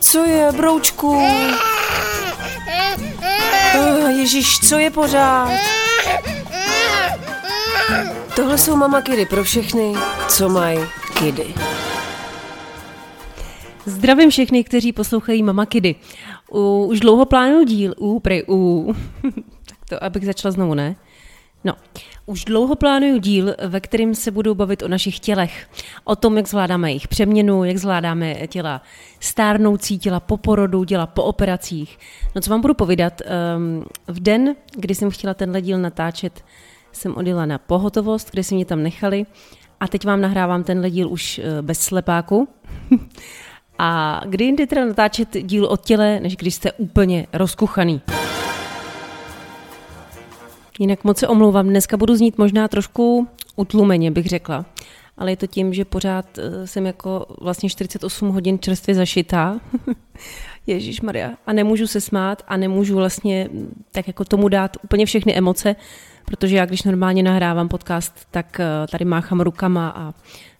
Co je, broučku? Uh, Ježíš, co je pořád? Tohle jsou mama kidy pro všechny, co mají kidy. Zdravím všechny, kteří poslouchají Mama Kidy. Už dlouho plánuju díl, u, prej, u, tak to abych začala znovu, ne? No, už dlouho plánuju díl, ve kterém se budu bavit o našich tělech. O tom, jak zvládáme jejich přeměnu, jak zvládáme těla stárnoucí, těla po porodu, těla po operacích. No co vám budu povídat, um, v den, kdy jsem chtěla tenhle díl natáčet, jsem odjela na pohotovost, kde si mě tam nechali a teď vám nahrávám tenhle díl už eh, bez slepáku. a kdy jinde teda natáčet díl o těle, než když jste úplně rozkuchaný. Jinak moc se omlouvám, dneska budu znít možná trošku utlumeně, bych řekla. Ale je to tím, že pořád eh, jsem jako vlastně 48 hodin čerstvě zašitá. Ježíš Maria. A nemůžu se smát a nemůžu vlastně mm, tak jako tomu dát úplně všechny emoce, protože já když normálně nahrávám podcast, tak eh, tady máchám rukama a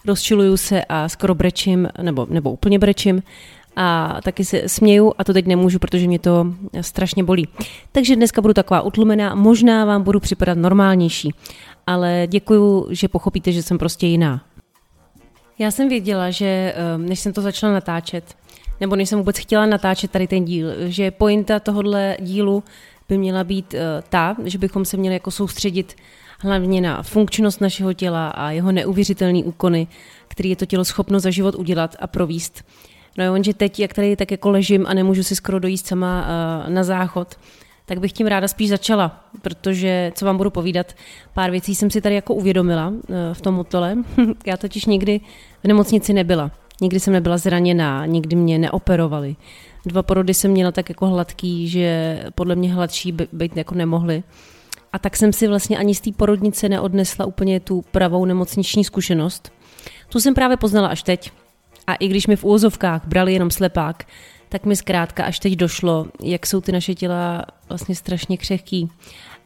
rozčiluju se a skoro brečím, nebo, nebo úplně brečím a taky se směju a to teď nemůžu, protože mě to strašně bolí. Takže dneska budu taková utlumená, možná vám budu připadat normálnější, ale děkuju, že pochopíte, že jsem prostě jiná. Já jsem věděla, že eh, než jsem to začala natáčet, nebo než jsem vůbec chtěla natáčet tady ten díl, že pointa tohohle dílu by měla být uh, ta, že bychom se měli jako soustředit hlavně na funkčnost našeho těla a jeho neuvěřitelné úkony, který je to tělo schopno za život udělat a províst. No jo, že teď, jak tady tak jako ležím a nemůžu si skoro dojíst sama uh, na záchod, tak bych tím ráda spíš začala, protože, co vám budu povídat, pár věcí jsem si tady jako uvědomila uh, v tom motole. Já totiž nikdy v nemocnici nebyla. Nikdy jsem nebyla zraněná, nikdy mě neoperovali. Dva porody jsem měla tak jako hladký, že podle mě hladší by, být jako nemohly. A tak jsem si vlastně ani z té porodnice neodnesla úplně tu pravou nemocniční zkušenost. Tu jsem právě poznala až teď. A i když mi v úvozovkách brali jenom slepák, tak mi zkrátka až teď došlo, jak jsou ty naše těla vlastně strašně křehký.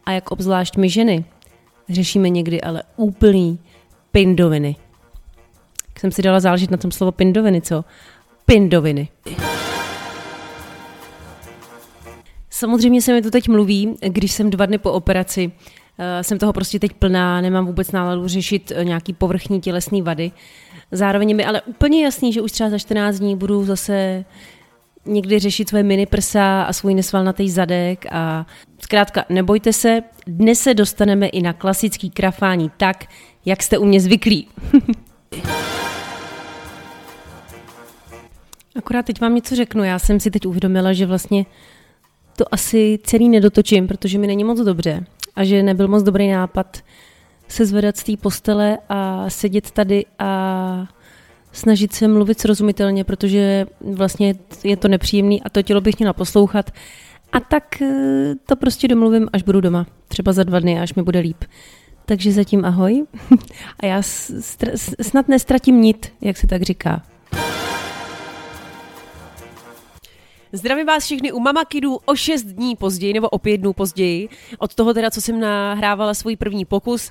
A jak obzvlášť my ženy řešíme někdy ale úplný pindoviny. Jak jsem si dala záležet na tom slovo pindoviny, co? Pindoviny. Samozřejmě se mi to teď mluví, když jsem dva dny po operaci, eh, jsem toho prostě teď plná, nemám vůbec náladu řešit eh, nějaký povrchní tělesný vady. Zároveň mi ale úplně jasný, že už třeba za 14 dní budu zase někdy řešit svoje mini prsa a svůj nesvalnatý zadek a zkrátka nebojte se, dnes se dostaneme i na klasický krafání tak, jak jste u mě zvyklí. Akorát teď vám něco řeknu, já jsem si teď uvědomila, že vlastně to asi celý nedotočím, protože mi není moc dobře a že nebyl moc dobrý nápad se zvedat z té postele a sedět tady a snažit se mluvit srozumitelně, protože vlastně je to nepříjemný a to tělo bych měla poslouchat. A tak eh, to prostě domluvím, až budu doma. Třeba za dva dny, až mi bude líp. Takže zatím ahoj. A já snad nestratím nit, jak se tak říká. Zdravím vás všechny u Mama Kidů o 6 dní později, nebo o 5 dnů později, od toho teda, co jsem nahrávala svůj první pokus.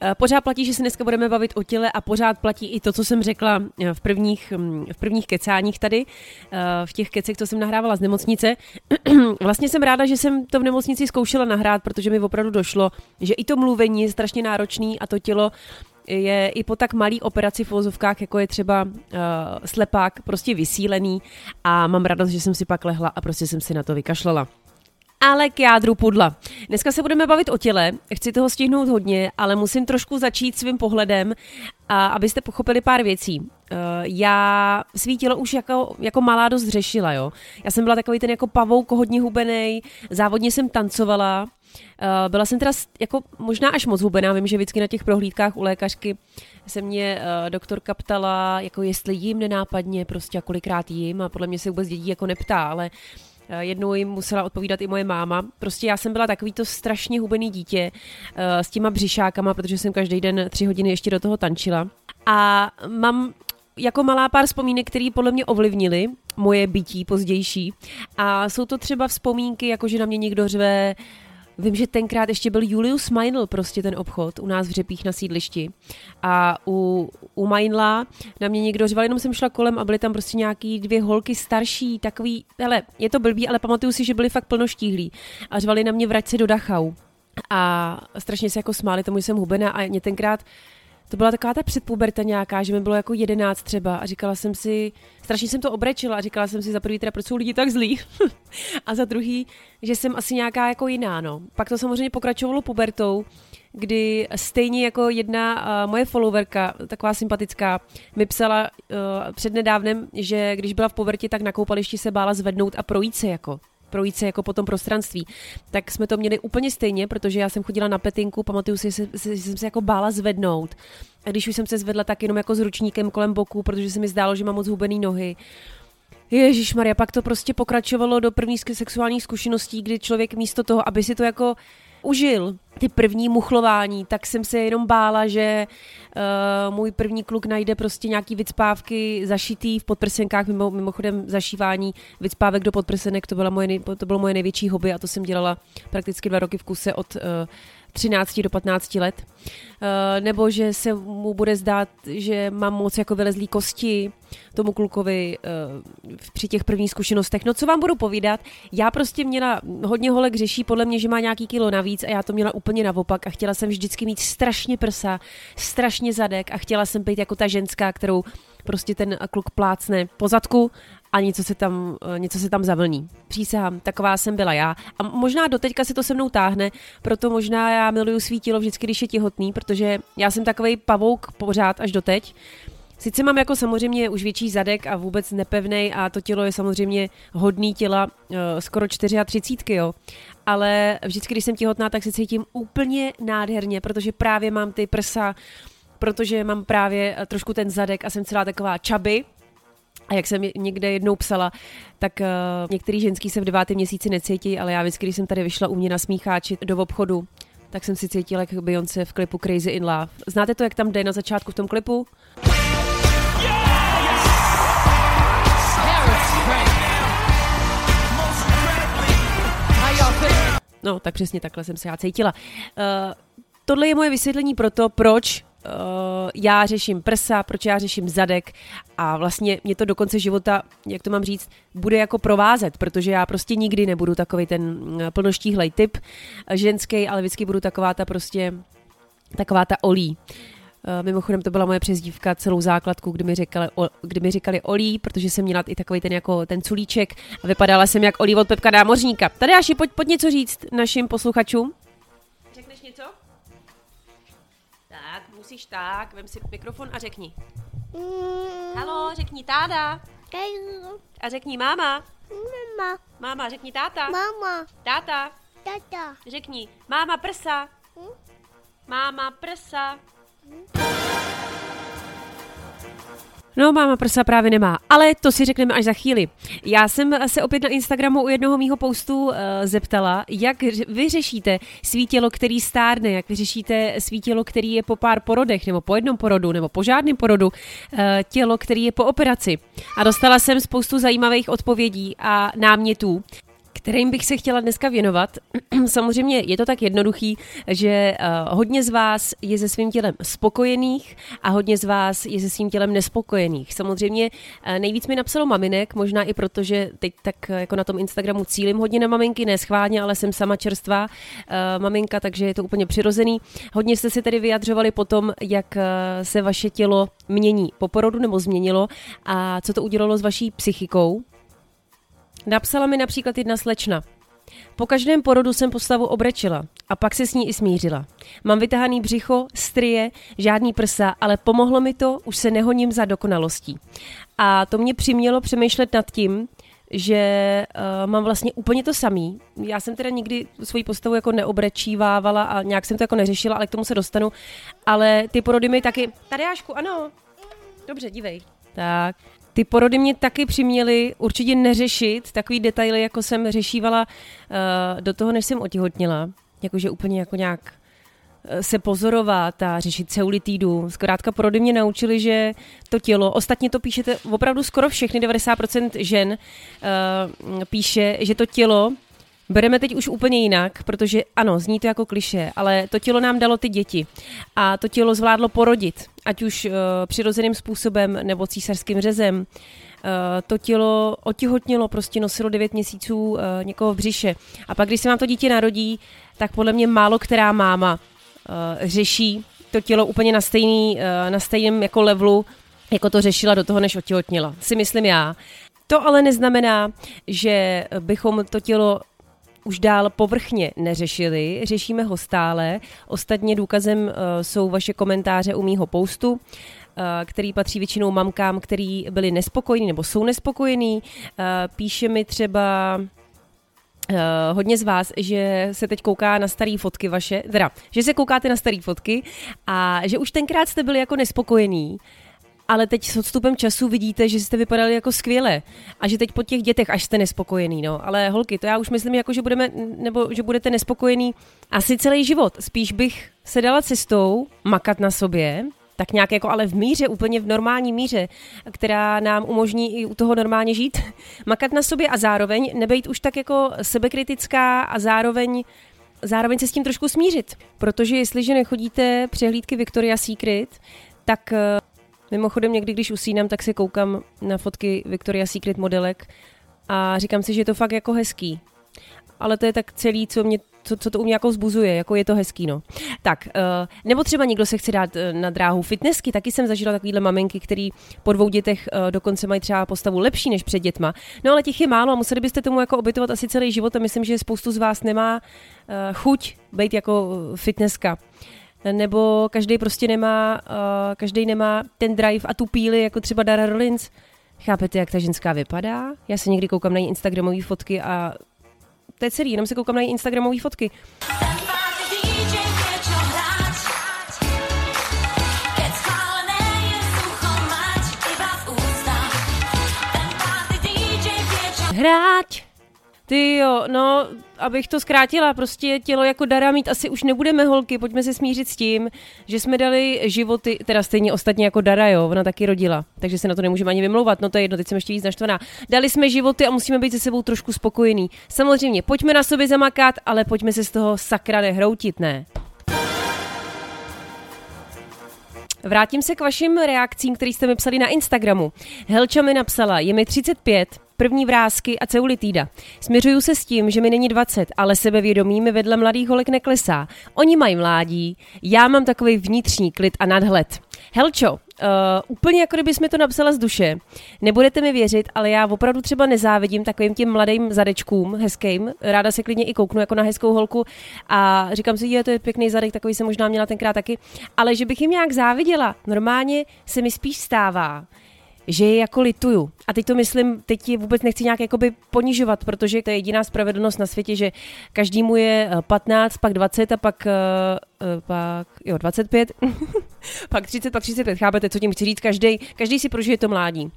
Eh, pořád platí, že se dneska budeme bavit o těle a pořád platí i to, co jsem řekla eh, v prvních, hm, v prvních kecáních tady, eh, v těch kecech, co jsem nahrávala z nemocnice. vlastně jsem ráda, že jsem to v nemocnici zkoušela nahrát, protože mi opravdu došlo, že i to mluvení je strašně náročný a to tělo je i po tak malý operaci v vozovkách, jako je třeba uh, slepák, prostě vysílený a mám radost, že jsem si pak lehla a prostě jsem si na to vykašlala. Ale k jádru pudla. Dneska se budeme bavit o těle, chci toho stihnout hodně, ale musím trošku začít svým pohledem, a abyste pochopili pár věcí. Uh, já svý tělo už jako, jako malá dost řešila, jo. Já jsem byla takový ten jako pavouk hodně hubený, závodně jsem tancovala, Uh, byla jsem teda jako možná až moc hubená, vím, že vždycky na těch prohlídkách u lékařky se mě uh, doktorka ptala, jako jestli jim nenápadně, prostě a kolikrát jim a podle mě se vůbec dědí jako neptá, ale jednou jim musela odpovídat i moje máma. Prostě já jsem byla takový to strašně hubený dítě uh, s těma břišákama, protože jsem každý den tři hodiny ještě do toho tančila. A mám jako malá pár vzpomínek, které podle mě ovlivnily moje bytí pozdější. A jsou to třeba vzpomínky, jako že na mě někdo řve, Vím, že tenkrát ještě byl Julius Meinl, prostě ten obchod u nás v Řepích na sídlišti. A u, u Meinla na mě někdo řval, jenom jsem šla kolem a byly tam prostě nějaký dvě holky starší, takový, hele, je to blbý, ale pamatuju si, že byly fakt plnoštíhlí. A řvali na mě vrať se do Dachau. A strašně se jako smáli tomu, že jsem hubená a mě tenkrát to byla taková ta předpuberta nějaká, že mi bylo jako jedenáct třeba a říkala jsem si, strašně jsem to obrečila a říkala jsem si za prvý teda, proč jsou lidi tak zlí a za druhý, že jsem asi nějaká jako jiná, no. Pak to samozřejmě pokračovalo pubertou, kdy stejně jako jedna uh, moje followerka, taková sympatická, mi psala uh, přednedávnem, že když byla v pubertě, tak na koupališti se bála zvednout a projít se jako projít se jako po tom prostranství. Tak jsme to měli úplně stejně, protože já jsem chodila na petinku, pamatuju si, že jsem se jako bála zvednout. A když už jsem se zvedla, tak jenom jako s ručníkem kolem boku, protože se mi zdálo, že mám moc hubený nohy. Ježíš Maria, pak to prostě pokračovalo do první sexuálních zkušeností, kdy člověk místo toho, aby si to jako užil ty první muchlování, tak jsem se jenom bála, že uh, můj první kluk najde prostě nějaký vycpávky zašitý v podprsenkách, mimo, mimochodem zašívání vycpávek do podprsenek, to, byla moje, to bylo moje největší hobby a to jsem dělala prakticky dva roky v kuse od uh, 13 do 15 let, eh, nebo že se mu bude zdát, že mám moc jako vylezlý kosti tomu klukovi eh, při těch prvních zkušenostech. No co vám budu povídat, já prostě měla, hodně holek řeší podle mě, že má nějaký kilo navíc a já to měla úplně naopak a chtěla jsem vždycky mít strašně prsa, strašně zadek a chtěla jsem být jako ta ženská, kterou prostě ten kluk plácne po zadku a něco se tam, eh, něco se tam zavlní. Přísahám, taková jsem byla já. A možná doteďka se to se mnou táhne, proto možná já miluju svý tělo vždycky, když je těhotný, protože já jsem takový pavouk pořád až doteď. Sice mám jako samozřejmě už větší zadek a vůbec nepevnej a to tělo je samozřejmě hodný těla uh, skoro 34, jo. Ale vždycky, když jsem těhotná, tak se cítím úplně nádherně, protože právě mám ty prsa, protože mám právě eh, trošku ten zadek a jsem celá taková čaby, a jak jsem někde jednou psala, tak uh, některý ženský se v devátém měsíci necítí, ale já vždycky, když jsem tady vyšla u mě na smícháči do obchodu, tak jsem si cítila jako Beyoncé v klipu Crazy in Love. Znáte to, jak tam jde na začátku v tom klipu? No, tak přesně takhle jsem se já cítila. Uh, tohle je moje vysvětlení pro to, proč uh, já řeším prsa, proč já řeším zadek a vlastně mě to do konce života, jak to mám říct, bude jako provázet, protože já prostě nikdy nebudu takový ten eh, plnoštíhlej typ eh, ženský, ale vždycky budu taková ta prostě, taková ta olí. Uh, mimochodem to byla moje přezdívka celou základku, kdy mi, říkali, o, kdy mi říkali Olí, protože jsem měla i takový ten jako ten culíček a vypadala jsem jak Olí od Pepka Námořníka. Tady až pojď, pojď něco říct našim posluchačům. Musíš tak, vem si mikrofon a řekni. Mm. Halo, řekni táda. A řekni máma. Mama. Máma, řekni táta. Mama. Táta. Tata. Řekni máma prsa. Hm? Máma prsa. Hm? No, máma prsa právě nemá, ale to si řekneme až za chvíli. Já jsem se opět na Instagramu u jednoho mýho postu uh, zeptala, jak vy řešíte svý tělo, který stárne, jak vy řešíte svý tělo, který je po pár porodech, nebo po jednom porodu, nebo po žádném porodu, uh, tělo, který je po operaci. A dostala jsem spoustu zajímavých odpovědí a námětů kterým bych se chtěla dneska věnovat. Samozřejmě je to tak jednoduchý, že uh, hodně z vás je se svým tělem spokojených a hodně z vás je se svým tělem nespokojených. Samozřejmě uh, nejvíc mi napsalo maminek, možná i proto, že teď tak uh, jako na tom Instagramu cílim hodně na maminky, ne schválně, ale jsem sama čerstvá maminka, takže je to úplně přirozený. Hodně jste si tedy vyjadřovali potom, jak se vaše tělo mění po porodu nebo změnilo a co to udělalo s vaší psychikou. Napsala mi například jedna slečna. Po každém porodu jsem postavu obrečila a pak se s ní i smířila. Mám vytahaný břicho, strie, žádný prsa, ale pomohlo mi to, už se nehoním za dokonalostí. A to mě přimělo přemýšlet nad tím, že uh, mám vlastně úplně to samý. Já jsem teda nikdy svoji postavu jako neobrečívávala a nějak jsem to jako neřešila, ale k tomu se dostanu. Ale ty porody mi taky... Tadeášku, ano. Dobře, dívej. Tak. Ty porody mě taky přiměly určitě neřešit takový detaily, jako jsem řešívala uh, do toho, než jsem otihotněla. Jakože úplně jako nějak uh, se pozorovat a řešit ceulitidu. Zkrátka porody mě naučily, že to tělo, ostatně to píšete opravdu skoro všechny, 90% žen uh, píše, že to tělo Bereme teď už úplně jinak, protože ano, zní to jako kliše, ale to tělo nám dalo ty děti a to tělo zvládlo porodit, ať už uh, přirozeným způsobem nebo císařským řezem. Uh, to tělo otěhotnilo, prostě nosilo 9 měsíců uh, někoho v břiše. A pak, když se vám to dítě narodí, tak podle mě málo která máma uh, řeší to tělo úplně na, stejný, uh, na stejném jako levelu, jako to řešila do toho, než otěhotnila. Si myslím já. To ale neznamená, že bychom to tělo už dál povrchně neřešili, řešíme ho stále. Ostatně důkazem uh, jsou vaše komentáře u mýho postu, uh, který patří většinou mamkám, který byli nespokojení nebo jsou nespokojení. Uh, píše mi třeba Uh, hodně z vás, že se teď kouká na staré fotky vaše, teda, že se koukáte na staré fotky a že už tenkrát jste byli jako nespokojení, ale teď s odstupem času vidíte, že jste vypadali jako skvěle a že teď po těch dětech až jste nespokojený, no. Ale holky, to já už myslím, jako, že budeme, nebo že budete nespokojený asi celý život. Spíš bych se dala cestou makat na sobě, tak nějak jako ale v míře, úplně v normální míře, která nám umožní i u toho normálně žít, makat na sobě a zároveň nebejt už tak jako sebekritická a zároveň zároveň se s tím trošku smířit. Protože jestliže nechodíte přehlídky Victoria's Secret, tak Mimochodem někdy, když usínám, tak se koukám na fotky Victoria's Secret modelek a říkám si, že je to fakt jako hezký. Ale to je tak celý, co, mě, co, co to u mě jako zbuzuje, jako je to hezký, no. Tak, uh, nebo třeba někdo se chce dát uh, na dráhu fitnessky, taky jsem zažila takovýhle maminky, který po dvou dětech uh, dokonce mají třeba postavu lepší než před dětma. No ale těch je málo a museli byste tomu jako obytovat asi celý život a myslím, že spoustu z vás nemá chuť být jako fitnesska nebo každý prostě nemá, uh, každý nemá ten drive a tu píly, jako třeba Dara Rollins. Chápete, jak ta ženská vypadá? Já se někdy koukám na její Instagramové fotky a to je celý, jenom se koukám na její Instagramové fotky. Hráč! Ty jo, no, abych to zkrátila, prostě tělo jako dara mít asi už nebudeme holky, pojďme se smířit s tím, že jsme dali životy, teda stejně ostatně jako Dara, jo, ona taky rodila, takže se na to nemůžeme ani vymlouvat, no to je jedno, teď jsem ještě víc naštvaná. Dali jsme životy a musíme být se sebou trošku spokojení. Samozřejmě, pojďme na sobě zamakat, ale pojďme se z toho sakra nehroutit, ne? Vrátím se k vašim reakcím, které jste mi psali na Instagramu. Helča mi napsala, je mi 35, první vrázky a ceulitída. Směřuju se s tím, že mi není 20, ale sebevědomí mi vedle mladých holek neklesá. Oni mají mládí, já mám takový vnitřní klid a nadhled. Helčo, uh, úplně jako kdyby jsme to napsala z duše. Nebudete mi věřit, ale já opravdu třeba nezávidím takovým těm mladým zadečkům hezkým. Ráda se klidně i kouknu jako na hezkou holku a říkám si, je to je pěkný zadek, takový jsem možná měla tenkrát taky. Ale že bych jim nějak záviděla, normálně se mi spíš stává, že je jako lituju. A teď to myslím, teď je vůbec nechci nějak jakoby ponižovat, protože to je jediná spravedlnost na světě, že každému je 15, eh, pak 20 a pak, uh, pak jo, 25, pak 30, pak 35, chápete, co tím chci říct, každý, každý si prožije to mládí.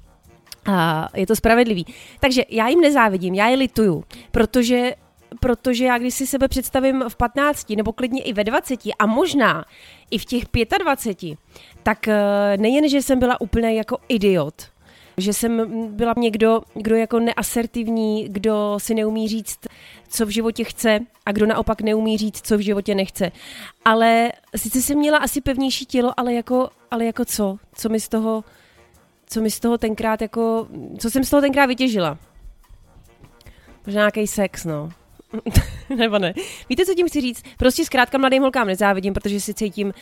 A je to spravedlivý. Takže já jim nezávidím, já je lituju, protože protože já když si sebe představím v 15 nebo klidně i ve 20 a možná i v těch 25, tak eh, nejen, že jsem byla úplně jako idiot, že jsem byla někdo, kdo jako neasertivní, kdo si neumí říct, co v životě chce a kdo naopak neumí říct, co v životě nechce. Ale sice jsem měla asi pevnější tělo, ale jako, ale jako co? Co mi z toho, co mi z toho tenkrát jako, co jsem z toho tenkrát vytěžila? Možná nějaký sex, no. Nebo ne. Víte, co tím chci říct? Prostě zkrátka mladým holkám nezávidím, protože si cítím uh,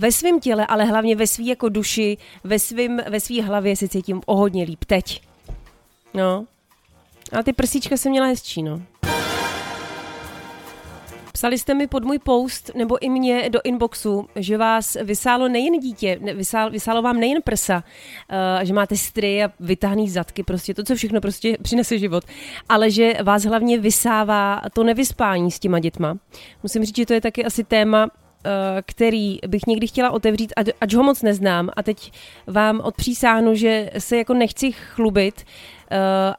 ve svém těle, ale hlavně ve svý jako duši, ve svým, ve svý hlavě si cítím o hodně líp teď. No. A ty prsíčka jsem měla hezčí, no. Psali jste mi pod můj post nebo i mě do inboxu, že vás vysálo nejen dítě, vysál, vysálo vám nejen prsa, uh, že máte stry a vytáhný zadky, prostě to, co všechno prostě přinese život, ale že vás hlavně vysává to nevyspání s těma dětma. Musím říct, že to je taky asi téma, eh, který bych někdy chtěla otevřít, ač ho moc neznám a teď vám odpřísáhnu, že se jako nechci chlubit,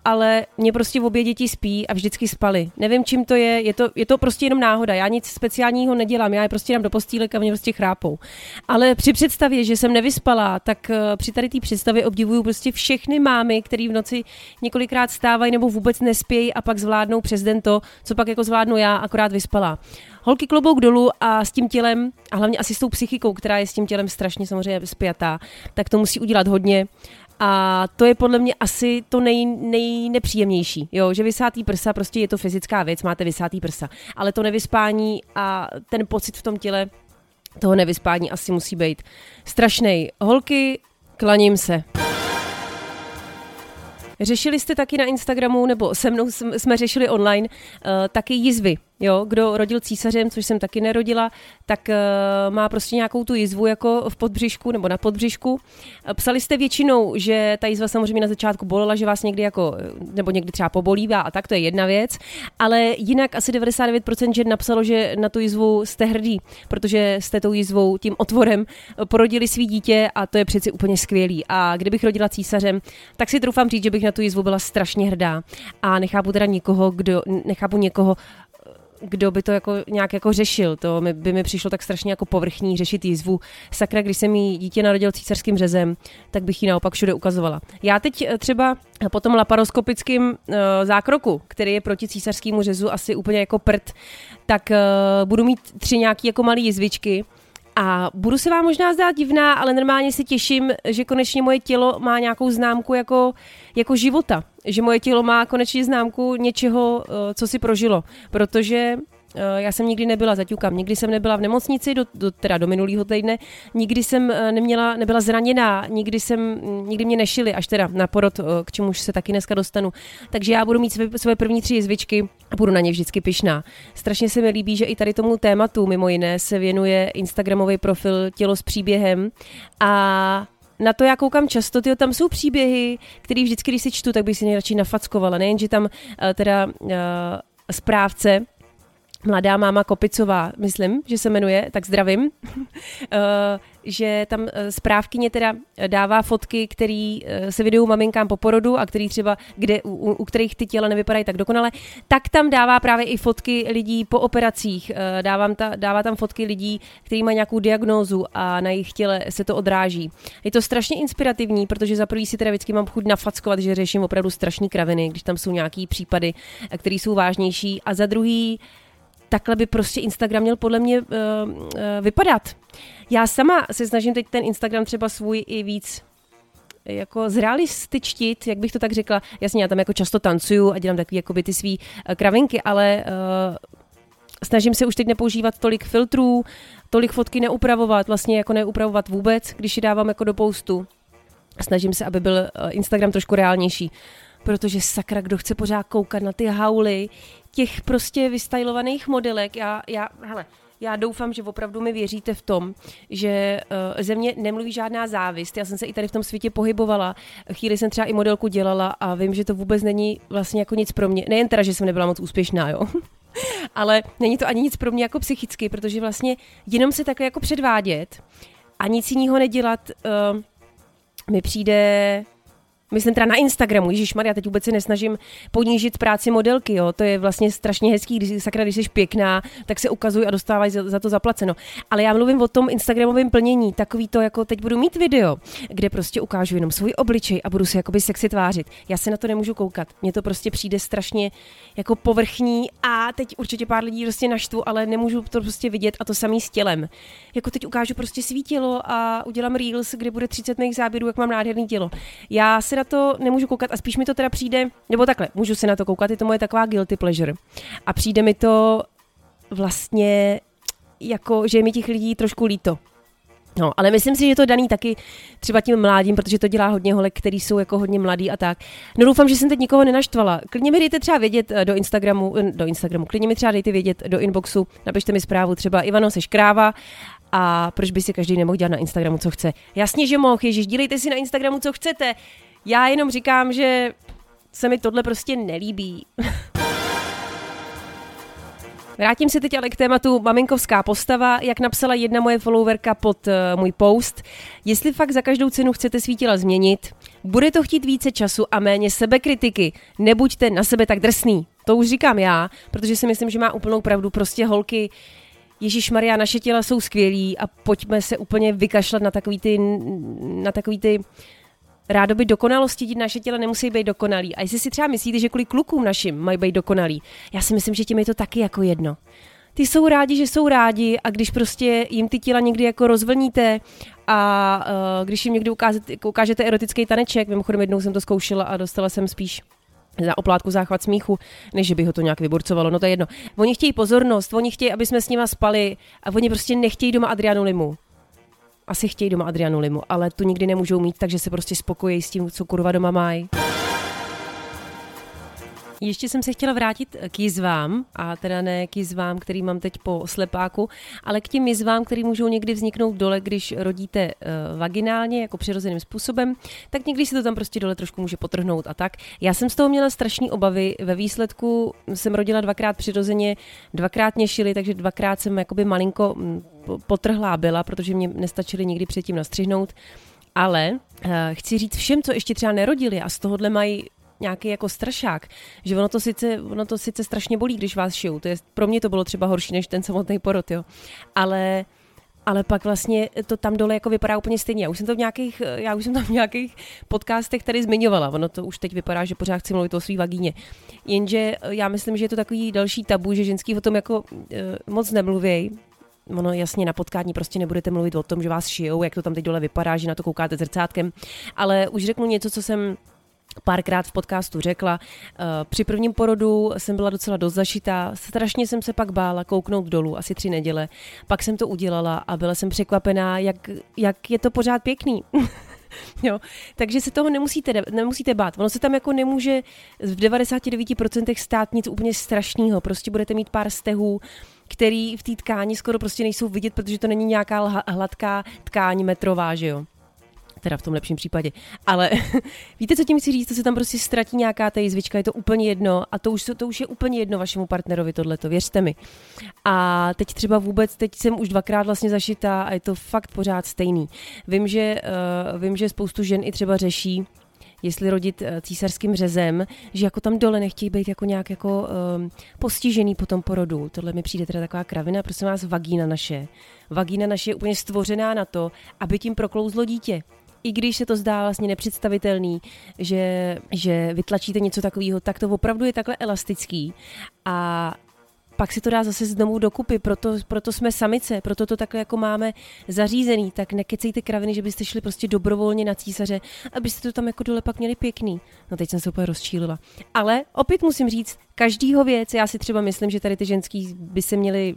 ale mě prostě obě děti spí a vždycky spali. Nevím, čím to je, je to, je to prostě jenom náhoda. Já nic speciálního nedělám, já je prostě dám do postýlek a mě prostě chrápou. Ale při představě, že jsem nevyspala, tak uh, při tady té představě obdivuju prostě všechny mámy, které v noci několikrát stávají nebo vůbec nespějí a pak zvládnou přes den to, co pak jako zvládnu já, akorát vyspala. Holky klobouk dolů a s tím tělem, a hlavně asi s tou psychikou, která je s tím tělem strašně samozřejmě spjatá, tak to musí udělat hodně. A to je podle mě asi to nej, nejnepříjemnější, jo, že vysátý prsa, prostě je to fyzická věc, máte vysátý prsa, ale to nevyspání a ten pocit v tom těle toho nevyspání asi musí být strašný. Holky, klaním se. Řešili jste taky na Instagramu, nebo se mnou jsme řešili online, uh, taky jizvy. Jo, kdo rodil císařem, což jsem taky nerodila, tak uh, má prostě nějakou tu jizvu jako v podbřišku nebo na podbřišku. Eh, psali jste většinou, že ta jizva samozřejmě na začátku bolela, že vás někdy jako, nebo někdy třeba pobolívá a tak, to je jedna věc, ale jinak asi 99% žen napsalo, že na tu jizvu jste hrdí, protože jste tou jizvou, tím otvorem porodili svý dítě a to je přeci úplně skvělý. A kdybych rodila císařem, tak si troufám říct, že bych na tu jizvu byla strašně hrdá. A nechápu teda nikoho, kdo, nechápu někoho, kdo by to jako nějak jako řešil. To by mi přišlo tak strašně jako povrchní řešit jízvu. Sakra, když se mi dítě narodil císařským řezem, tak bych ji naopak všude ukazovala. Já teď eh, třeba po tom laparoskopickém uh, zákroku, který je proti císařskému řezu asi úplně jako prd, tak uh, budu mít tři nějaký jako malé jizvičky, a budu se vám možná zdát divná, ale normálně si těším, že konečně moje tělo má nějakou známku jako, jako života. Že moje tělo má konečně známku něčeho, eh, co si prožilo. Protože já jsem nikdy nebyla, zaťukám, nikdy jsem nebyla v nemocnici, do, do, teda do minulého týdne, nikdy jsem eh, neměla, nebyla zraněná, nikdy jsem, nikdy mě nešili, až teda na porod, eh, k čemuž se taky dneska dostanu. Takže já budu mít své, své první tři jizvičky a budu na ně vždycky pyšná. Strašně se mi líbí, že i tady tomu tématu, mimo jiné, se věnuje Instagramový profil Tělo s příběhem a na to já koukám často, tyjo, tam jsou příběhy, které vždycky, když si čtu, tak bych si nejradši nafackovala. Nejen, že tam uh, teda uh, správce mladá máma Kopicová, myslím, že se jmenuje, tak zdravím, eh, že tam eh, správkyně teda dává fotky, který eh, se vidou maminkám po porodu a který třeba, kde, u, u kterých ty těla nevypadají tak dokonale, tak tam dává právě i fotky lidí po operacích, dávám ta, dává tam fotky lidí, kteří mají nějakou diagnózu a na jejich těle se to odráží. Je to strašně inspirativní, protože za prvý si teda vždycky mám chuť nafackovat, že řeším opravdu strašný kraviny, když tam jsou nějaký případy, které jsou vážnější a za druhý takhle by prostě Instagram měl podle mě uh, uh, vypadat. Já sama se snažím teď ten Instagram třeba svůj i víc jako zrealističtit, jak bych to tak řekla. Jasně, já tam jako často tancuju a dělám takové jakoby ty svý kravinky, ale uh, snažím se už teď nepoužívat tolik filtrů, tolik fotky neupravovat, vlastně jako neupravovat vůbec, když ji dávám jako do postu. Snažím se, aby byl Instagram trošku reálnější protože sakra, kdo chce pořád koukat na ty hauly těch prostě vystajlovaných modelek. Já, já, hele, já doufám, že opravdu mi věříte v tom, že uh, ze mě nemluví žádná závist. Já jsem se i tady v tom světě pohybovala. Chvíli jsem třeba i modelku dělala a vím, že to vůbec není vlastně jako nic pro mě. Nejen teda, že jsem nebyla moc úspěšná, jo. Ale není to ani nic pro mě jako psychicky, protože vlastně jenom se takhle jako předvádět a nic jiného nedělat uh, mi přijde Myslím teda na Instagramu, Ježíš Maria, teď vůbec se nesnažím ponížit práci modelky, jo. To je vlastně strašně hezký, když sakra, když jsi pěkná, tak se ukazuj a dostávají za, za, to zaplaceno. Ale já mluvím o tom Instagramovém plnění, takový to, jako teď budu mít video, kde prostě ukážu jenom svůj obličej a budu se jakoby sexy tvářit. Já se na to nemůžu koukat. Mně to prostě přijde strašně jako povrchní a teď určitě pár lidí prostě naštvu, ale nemůžu to prostě vidět a to samý s tělem. Jako teď ukážu prostě svý tělo a udělám reels, kde bude 30 mých záběrů, jak mám nádherný tělo. Já se na to nemůžu koukat a spíš mi to teda přijde, nebo takhle, můžu se na to koukat, je to moje taková guilty pleasure. A přijde mi to vlastně jako, že je mi těch lidí trošku líto. No, ale myslím si, že je to daný taky třeba tím mládím, protože to dělá hodně holek, který jsou jako hodně mladý a tak. No doufám, že jsem teď nikoho nenaštvala. Klidně mi dejte třeba vědět eh, do Instagramu, eh, do Instagramu, klidně mi třeba dejte vědět do inboxu, napište mi zprávu třeba Ivano, seš kráva, a proč by si každý nemohl dělat na Instagramu, co chce. Jasně, že mohl, ježiš, dílejte si na Instagramu, co chcete. Já jenom říkám, že se mi tohle prostě nelíbí. Vrátím se teď ale k tématu maminkovská postava, jak napsala jedna moje followerka pod uh, můj post. Jestli fakt za každou cenu chcete svítila změnit, Bude to chtít více času a méně sebekritiky. Nebuďte na sebe tak drsný. To už říkám já, protože si myslím, že má úplnou pravdu. Prostě holky, Ježíš Maria, naše těla jsou skvělí a pojďme se úplně vykašlat na takový ty, na takový ty rádoby dokonalosti, naše těla nemusí být dokonalý. A jestli si třeba myslíte, že kvůli klukům našim mají být dokonalý, já si myslím, že tím je to taky jako jedno. Ty jsou rádi, že jsou rádi a když prostě jim ty těla někdy jako rozvlníte a uh, když jim někdy ukážete, ukážete erotický taneček, mimochodem jednou jsem to zkoušela a dostala jsem spíš za oplátku záchvat smíchu, než by ho to nějak vyburcovalo, no to je jedno. Oni chtějí pozornost, oni chtějí, aby jsme s nima spali a oni prostě nechtějí doma Adrianu Limu. Asi chtějí doma Adrianu Limu, ale tu nikdy nemůžou mít, takže se prostě spokojí s tím, co kurva doma mají. Ještě jsem se chtěla vrátit k jizvám, a teda ne k jizvám, který mám teď po slepáku, ale k těm jizvám, které můžou někdy vzniknout dole, když rodíte uh, vaginálně, jako přirozeným způsobem, tak někdy si to tam prostě dole trošku může potrhnout a tak. Já jsem z toho měla strašné obavy. Ve výsledku jsem rodila dvakrát přirozeně, dvakrát mě šili, takže dvakrát jsem jakoby malinko mm, potrhlá byla, protože mě nestačily nikdy předtím nastřihnout. Ale uh, chci říct všem, co ještě třeba nerodili a z tohohle mají nějaký jako strašák, že ono to sice, ono to sice strašně bolí, když vás šijou. To je, pro mě to bylo třeba horší než ten samotný porod, jo. Ale ale pak vlastně to tam dole jako vypadá úplně stejně. Já už jsem to v nějakých, já už jsem to v nějakých podcastech tady zmiňovala. Ono to už teď vypadá, že pořád chci mluvit o svý vagíně. Jenže já myslím, že je to takový další tabu, že ženský o tom jako uh, moc nemluvějí. Ono jasně na potkání prostě nebudete mluvit o tom, že vás šijou, jak to tam teď dole vypadá, že na to koukáte zrcátkem. Ale už řeknu něco, co jsem párkrát v podcastu řekla. Eh, při prvním porodu jsem byla docela dost zašitá, strašně jsem se pak bála kouknout dolů, asi tři neděle. Pak jsem to udělala a byla jsem překvapená, jak, jak je to pořád pěkný. jo, takže se toho nemusíte, nemusíte bát. Ono se tam jako nemůže v 99% stát nic úplně strašného. Prostě budete mít pár stehů, který v té tkáni skoro prostě nejsou vidět, protože to není nějaká hladká tkáň metrová, že jo teda v tom lepším případě. Ale víte, co tím chci říct? To se tam prostě ztratí nějaká ta jizvička, je to úplně jedno a to už, to už je úplně jedno vašemu partnerovi tohleto, věřte mi. A teď třeba vůbec, teď jsem už dvakrát vlastně zašitá a je to fakt pořád stejný. Vím, že, uh, vím, že spoustu žen i třeba řeší, jestli rodit eh, císařským řezem, že jako tam dole nechtějí být jako nějak jako um, postižený po tom porodu. Tohle mi přijde teda taková kravina, prosím vás, vagína naše. Vagína naše je úplně stvořená na to, aby tím proklouzlo dítě i když se to zdá vlastně nepředstavitelný, že, že vytlačíte něco takového, tak to opravdu je takhle elastický a pak si to dá zase znovu dokupy, proto, proto jsme samice, proto to takhle jako máme zařízený, tak nekecejte kraviny, že byste šli prostě dobrovolně na císaře, abyste to tam jako dole pak měli pěkný. No teď jsem se úplně rozčílila. Ale opět musím říct, každýho věc, já si třeba myslím, že tady ty ženský by se měli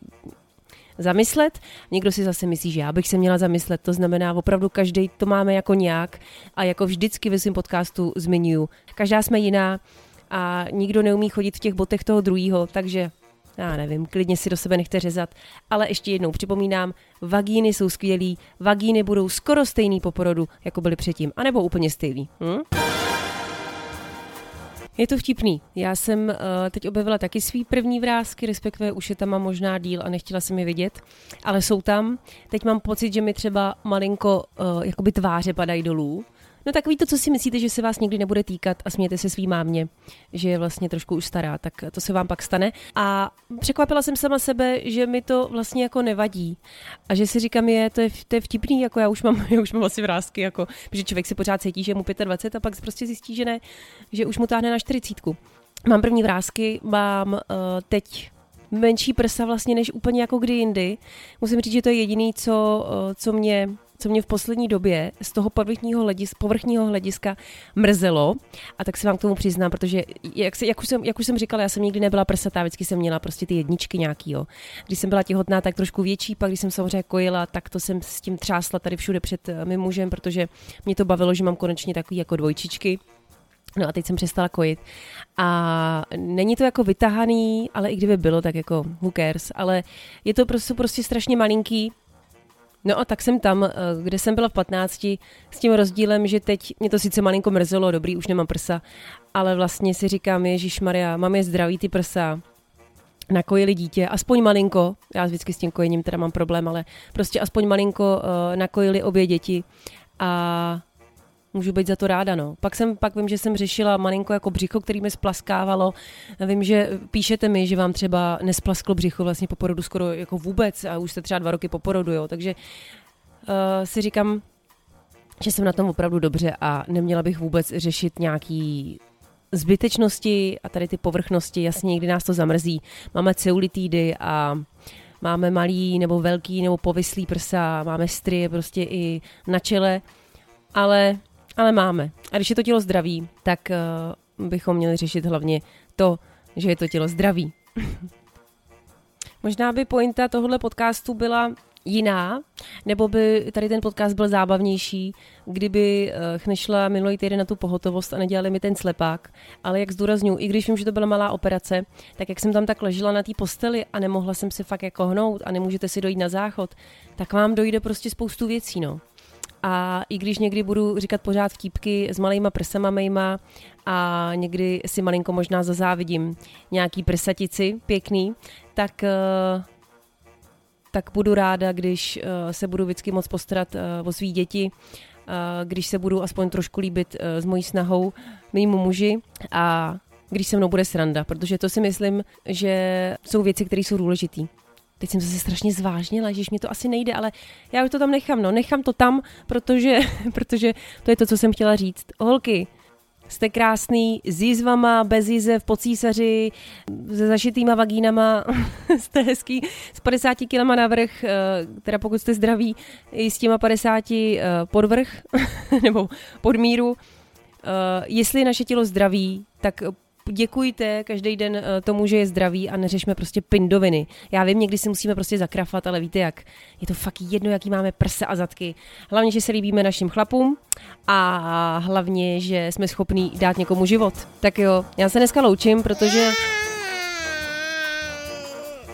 zamyslet. Někdo si zase myslí, že já bych se měla zamyslet. To znamená, opravdu každý to máme jako nějak a jako vždycky ve svém podcastu zmiňuju. Každá jsme jiná a nikdo neumí chodit v těch botech toho druhého, takže já nevím, klidně si do sebe nechte řezat, ale ještě jednou připomínám, vagíny jsou skvělý, vagíny budou skoro stejný po porodu, jako byly předtím, anebo úplně stejný. Hm? Je to vtipný. Já jsem uh, teď objevila taky svý první vrázky, respektive už je tam možná díl a nechtěla jsem je vidět, ale jsou tam. Teď mám pocit, že mi třeba malinko uh, jakoby tváře padají dolů, No takový to, co si myslíte, že se vás nikdy nebude týkat a smějete se svý mámě, že je vlastně trošku už stará, tak to se vám pak stane. A překvapila jsem sama sebe, že mi to vlastně jako nevadí. A že si říkám, je, to je, to je vtipný, jako já už mám, já už mám asi vrázky, jako, že člověk si pořád cítí, že je mu 25 a pak prostě zjistí, že ne, že už mu táhne na 40. Mám první vrázky, mám uh, teď menší prsa vlastně než úplně jako kdy jindy. Musím říct, že to je jediný, co, uh, co mě co mě v poslední době z toho povrchního, hledis, povrchního hlediska mrzelo. A tak se vám k tomu přiznám, protože jak, se, jak, už jsem, jak už jsem říkala, já jsem nikdy nebyla prsatá, vždycky jsem měla prostě ty jedničky nějaký. Jo. Když jsem byla těhotná, tak trošku větší, pak když jsem samozřejmě kojila, tak to jsem s tím třásla tady všude před eh, mým mužem, protože mě to bavilo, že mám konečně takový jako dvojčičky. No a teď jsem přestala kojit. A není to jako vytahaný, ale i kdyby bylo, tak jako who cares. Ale je to prostě, prostě strašně malinký No a tak jsem tam, eh, kde jsem byla v 15, s tím rozdílem, že teď mě to sice malinko mrzelo, dobrý, už nemám prsa, ale vlastně si říkám, Ježíš Maria, mám je zdraví ty prsa, nakojili dítě, aspoň malinko, já vždycky s tím kojením teda mám problém, ale prostě aspoň malinko uh, nakojili obě děti. A můžu být za to ráda, no. Pak jsem, pak vím, že jsem řešila malinko jako břicho, který mi splaskávalo. Vím, že píšete mi, že vám třeba nesplasklo břicho vlastně po porodu skoro jako vůbec a už jste třeba dva roky po porodu, jo. Takže uh, si říkám, že jsem na tom opravdu dobře a neměla bych vůbec řešit nějaký zbytečnosti a tady ty povrchnosti, jasně někdy nás to zamrzí. Máme ceulitidy a máme malý nebo velký nebo povyslý prsa, máme stry prostě i na čele, ale, ale máme. A když je to tělo zdraví, tak uh, bychom měli řešit hlavně to, že je to tělo zdraví. Možná by pointa tohohle podcastu byla jiná, nebo by tady ten podcast byl zábavnější, kdyby uh, nešla minulý týden na tu pohotovost a nedělali mi ten slepák. Ale jak zdůraznuju, i když vím, že to byla malá operace, tak jak jsem tam tak ležela na té posteli a nemohla jsem se fakt jako hnout a nemůžete si dojít na záchod, tak vám dojde prostě spoustu věcí, no. A i když někdy budu říkat pořád vtípky s malýma prsama mejma a někdy si malinko možná zazávidím nějaký prsatici pěkný, tak uh, tak budu ráda, když uh, se budu vždycky moc postarat uh, o svý děti, když se budu aspoň trošku líbit s mojí snahou mýmu muži a když se mnou bude sranda, protože to si myslím, že jsou věci, které jsou důležité. Teď jsem se strašně zvážnila, že mě to asi nejde, ale já už to tam nechám, no, nechám to tam, protože, protože to je to, co jsem chtěla říct. Holky, jste krásný, s jízvama, bez jízev, po císaři, se zašitýma vagínama, jste hezký, s 50 kilama navrch, eh, teda pokud jste zdraví, i s těma 50 eh, podvrch, nebo podmíru. Eh, jestli je naše tělo zdraví, tak děkujte každý den eh, tomu, že je zdravý a neřešme prostě pindoviny. Já vím, někdy si musíme prostě zakrafat, ale víte jak, je to fakt jedno, jaký máme prse a zadky. Hlavně, že se líbíme našim chlapům a hlavně, že jsme schopní dát někomu život. Tak jo, já se dneska loučím, protože...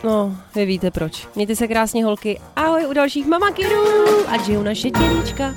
No, vy víte proč. Mějte se krásně holky. Ahoj u dalších mamakirů, ať žijou naše tělíčka.